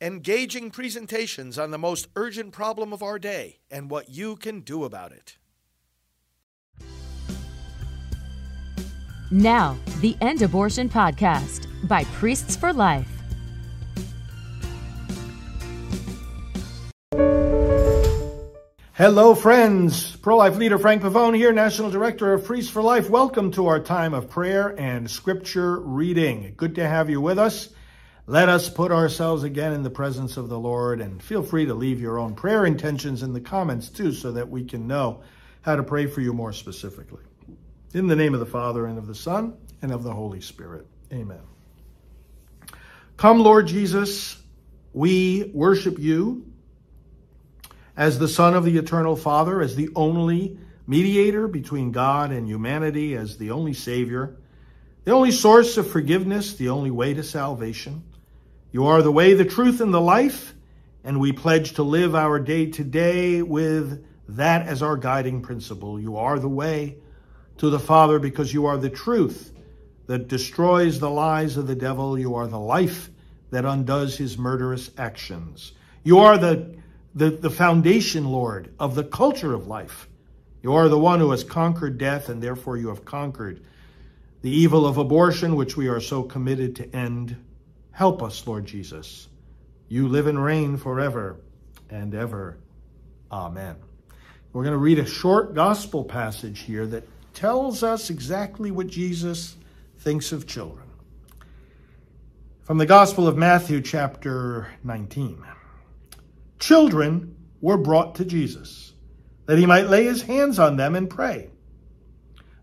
engaging presentations on the most urgent problem of our day and what you can do about it. Now, the End Abortion Podcast by Priests for Life. Hello, friends. Pro life leader Frank Pavone here, National Director of Priests for Life. Welcome to our time of prayer and scripture reading. Good to have you with us. Let us put ourselves again in the presence of the Lord and feel free to leave your own prayer intentions in the comments too so that we can know how to pray for you more specifically. In the name of the Father and of the Son and of the Holy Spirit. Amen. Come, Lord Jesus, we worship you as the Son of the Eternal Father, as the only mediator between God and humanity, as the only Savior, the only source of forgiveness, the only way to salvation. You are the way, the truth, and the life, and we pledge to live our day to day with that as our guiding principle. You are the way to the Father because you are the truth that destroys the lies of the devil. You are the life that undoes his murderous actions. You are the, the, the foundation, Lord, of the culture of life. You are the one who has conquered death, and therefore you have conquered the evil of abortion, which we are so committed to end. Help us, Lord Jesus. You live and reign forever and ever. Amen. We're going to read a short gospel passage here that tells us exactly what Jesus thinks of children. From the Gospel of Matthew, chapter 19. Children were brought to Jesus, that he might lay his hands on them and pray.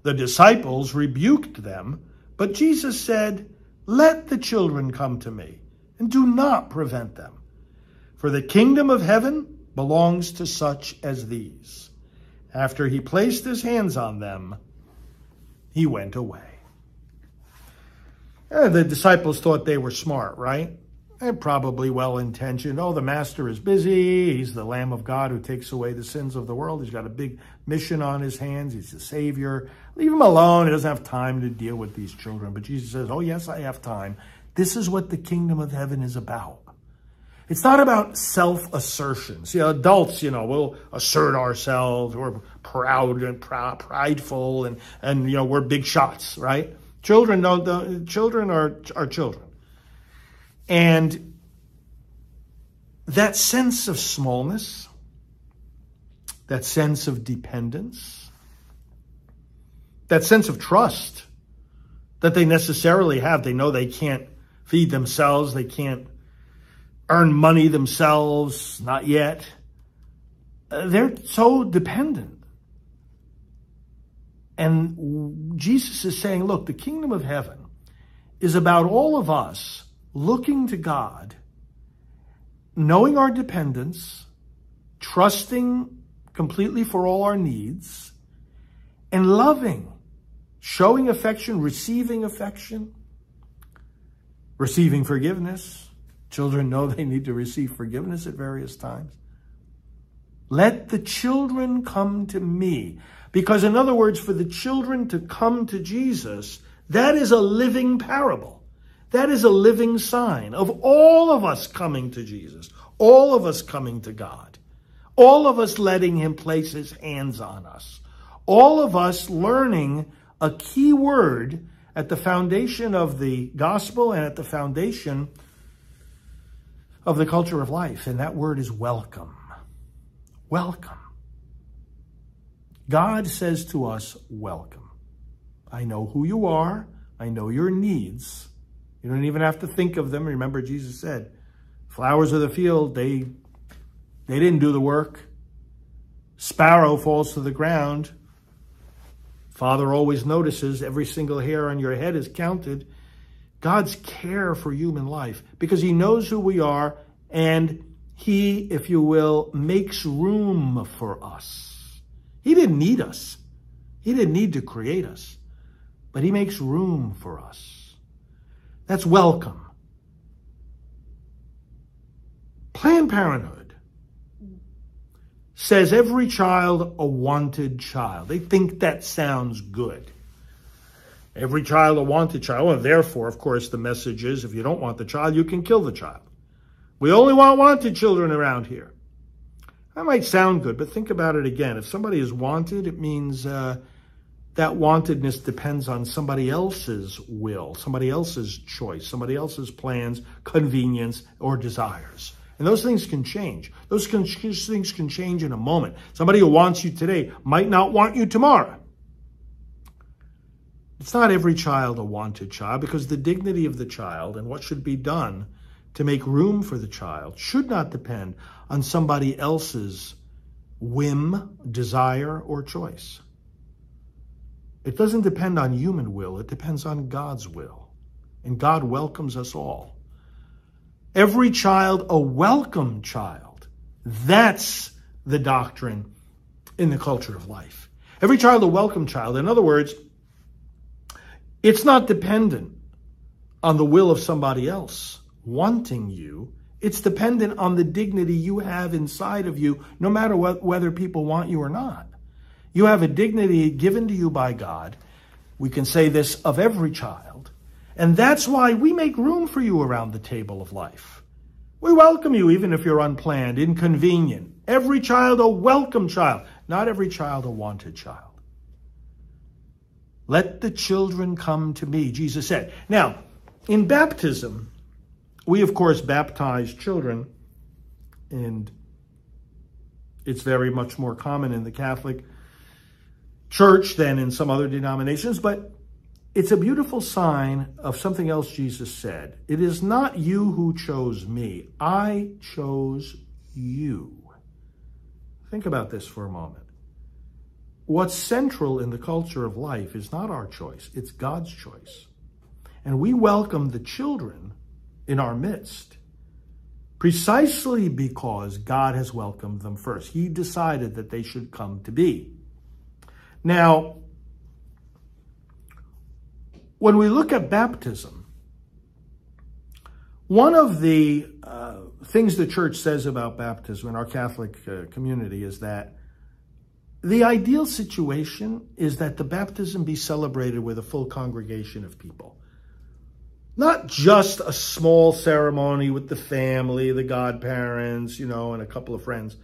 The disciples rebuked them, but Jesus said, let the children come to me, and do not prevent them. For the kingdom of heaven belongs to such as these. After he placed his hands on them, he went away. And the disciples thought they were smart, right? And probably well intentioned. Oh, the master is busy. He's the Lamb of God who takes away the sins of the world. He's got a big mission on his hands. He's the Savior. Leave him alone. He doesn't have time to deal with these children. But Jesus says, Oh, yes, I have time. This is what the kingdom of heaven is about. It's not about self assertion. See, adults, you know, will assert ourselves. We're proud and prideful, and, and you know, we're big shots, right? Children don't. Children are are children, and that sense of smallness, that sense of dependence, that sense of trust that they necessarily have. They know they can't feed themselves, they can't earn money themselves, not yet. Uh, they're so dependent. And Jesus is saying, look, the kingdom of heaven is about all of us looking to God, knowing our dependence, trusting completely for all our needs, and loving showing affection, receiving affection, receiving forgiveness. Children know they need to receive forgiveness at various times. Let the children come to me. Because, in other words, for the children to come to Jesus, that is a living parable. That is a living sign of all of us coming to Jesus, all of us coming to God, all of us letting Him place His hands on us, all of us learning a key word at the foundation of the gospel and at the foundation of the culture of life, and that word is welcome. Welcome. God says to us, Welcome. I know who you are, I know your needs. You don't even have to think of them. Remember, Jesus said, Flowers of the field, they, they didn't do the work. Sparrow falls to the ground. Father always notices every single hair on your head is counted. God's care for human life because he knows who we are and he, if you will, makes room for us. He didn't need us. He didn't need to create us, but he makes room for us. That's welcome. Planned Parenthood says every child a wanted child. They think that sounds good. Every child a wanted child. Well, therefore, of course, the message is if you don't want the child, you can kill the child. We only want wanted children around here. That might sound good, but think about it again. If somebody is wanted, it means uh, that wantedness depends on somebody else's will, somebody else's choice, somebody else's plans, convenience, or desires. And those things can change. Those can, things can change in a moment. Somebody who wants you today might not want you tomorrow. It's not every child a wanted child because the dignity of the child and what should be done to make room for the child should not depend on somebody else's whim, desire, or choice. It doesn't depend on human will, it depends on God's will. And God welcomes us all. Every child a welcome child. That's the doctrine in the culture of life. Every child a welcome child. In other words, it's not dependent on the will of somebody else wanting you. It's dependent on the dignity you have inside of you, no matter what, whether people want you or not. You have a dignity given to you by God. We can say this of every child. And that's why we make room for you around the table of life. We welcome you even if you're unplanned, inconvenient. Every child a welcome child, not every child a wanted child. Let the children come to me, Jesus said. Now, in baptism, we of course baptize children, and it's very much more common in the Catholic church than in some other denominations, but it's a beautiful sign of something else Jesus said. It is not you who chose me, I chose you. Think about this for a moment. What's central in the culture of life is not our choice, it's God's choice. And we welcome the children in our midst precisely because God has welcomed them first. He decided that they should come to be. Now, when we look at baptism, one of the uh, things the church says about baptism in our Catholic uh, community is that the ideal situation is that the baptism be celebrated with a full congregation of people. Not just a small ceremony with the family, the godparents, you know, and a couple of friends,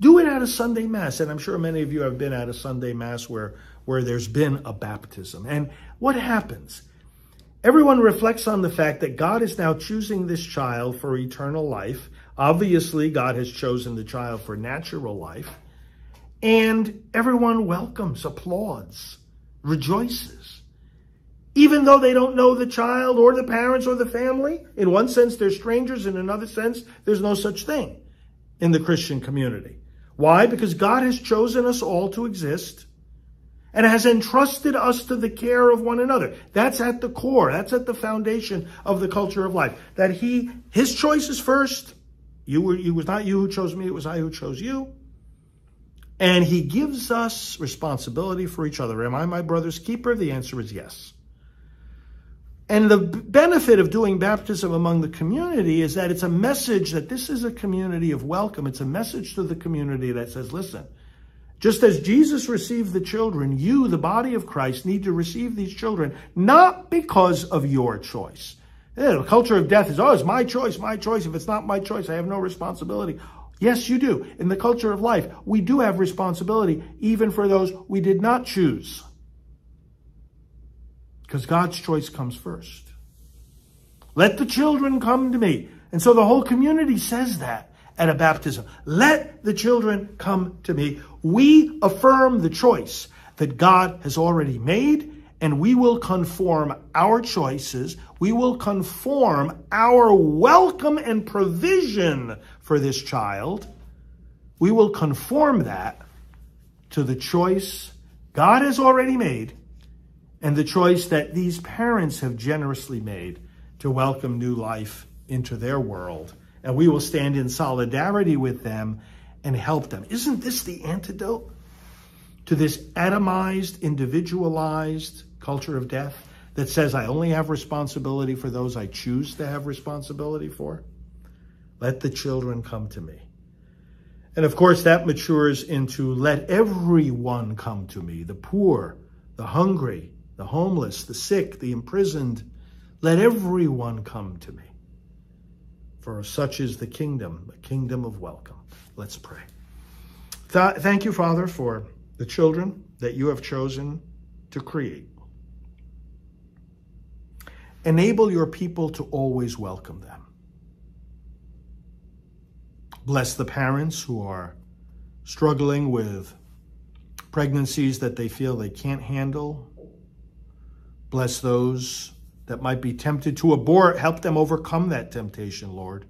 do it at a Sunday Mass. And I'm sure many of you have been at a Sunday Mass where, where there's been a baptism. And what happens? Everyone reflects on the fact that God is now choosing this child for eternal life. Obviously, God has chosen the child for natural life. And everyone welcomes, applauds, rejoices. Even though they don't know the child or the parents or the family, in one sense, they're strangers. In another sense, there's no such thing in the Christian community. Why? Because God has chosen us all to exist and has entrusted us to the care of one another. That's at the core. That's at the foundation of the culture of life. That he, his choice is first. You were, it was not you who chose me. It was I who chose you. And he gives us responsibility for each other. Am I my brother's keeper? The answer is yes. And the benefit of doing baptism among the community is that it's a message that this is a community of welcome. It's a message to the community that says, listen, just as Jesus received the children, you, the body of Christ, need to receive these children, not because of your choice. The culture of death is, oh, it's my choice, my choice. If it's not my choice, I have no responsibility. Yes, you do. In the culture of life, we do have responsibility, even for those we did not choose because God's choice comes first. Let the children come to me. And so the whole community says that at a baptism. Let the children come to me. We affirm the choice that God has already made, and we will conform our choices. We will conform our welcome and provision for this child. We will conform that to the choice God has already made and the choice that these parents have generously made to welcome new life into their world. And we will stand in solidarity with them and help them. Isn't this the antidote to this atomized, individualized culture of death that says I only have responsibility for those I choose to have responsibility for? Let the children come to me. And of course, that matures into let everyone come to me the poor, the hungry, the homeless, the sick, the imprisoned. Let everyone come to me. For such is the kingdom, the kingdom of welcome. Let's pray. Th- thank you, Father, for the children that you have chosen to create. Enable your people to always welcome them. Bless the parents who are struggling with pregnancies that they feel they can't handle. Bless those that might be tempted to abort. Help them overcome that temptation, Lord.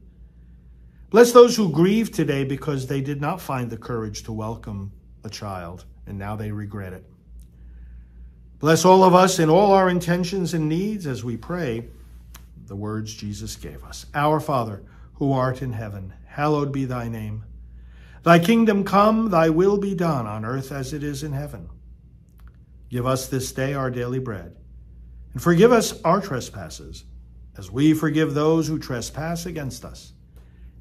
Bless those who grieve today because they did not find the courage to welcome a child and now they regret it. Bless all of us in all our intentions and needs as we pray the words Jesus gave us. Our Father, who art in heaven, hallowed be thy name. Thy kingdom come, thy will be done on earth as it is in heaven. Give us this day our daily bread and forgive us our trespasses, as we forgive those who trespass against us.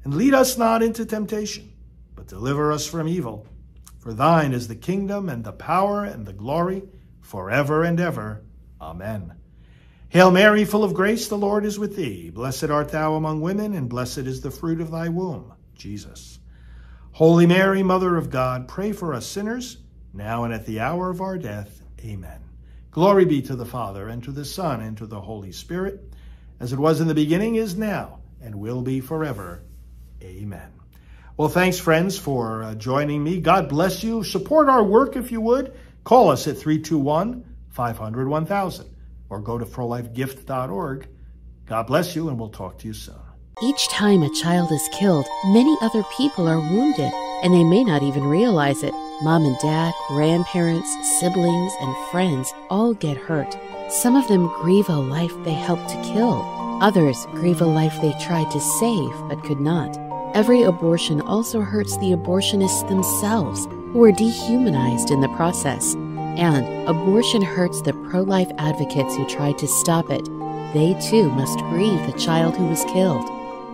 And lead us not into temptation, but deliver us from evil. For thine is the kingdom and the power and the glory forever and ever. Amen. Hail Mary, full of grace, the Lord is with thee. Blessed art thou among women, and blessed is the fruit of thy womb, Jesus. Holy Mary, Mother of God, pray for us sinners, now and at the hour of our death. Amen. Glory be to the Father, and to the Son, and to the Holy Spirit, as it was in the beginning, is now, and will be forever. Amen. Well, thanks, friends, for uh, joining me. God bless you. Support our work if you would. Call us at 321 500 1000 or go to prolifegift.org. God bless you, and we'll talk to you soon. Each time a child is killed, many other people are wounded, and they may not even realize it. Mom and dad, grandparents, siblings, and friends all get hurt. Some of them grieve a life they helped to kill. Others grieve a life they tried to save but could not. Every abortion also hurts the abortionists themselves, who are dehumanized in the process. And abortion hurts the pro life advocates who tried to stop it. They too must grieve the child who was killed.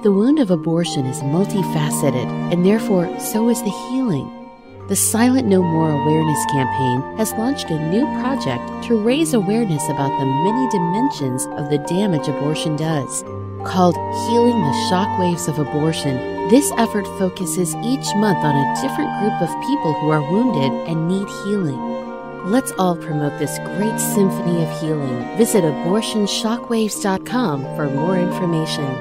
The wound of abortion is multifaceted, and therefore so is the healing. The Silent No More Awareness campaign has launched a new project to raise awareness about the many dimensions of the damage abortion does. Called Healing the Shockwaves of Abortion, this effort focuses each month on a different group of people who are wounded and need healing. Let's all promote this great symphony of healing. Visit abortionshockwaves.com for more information.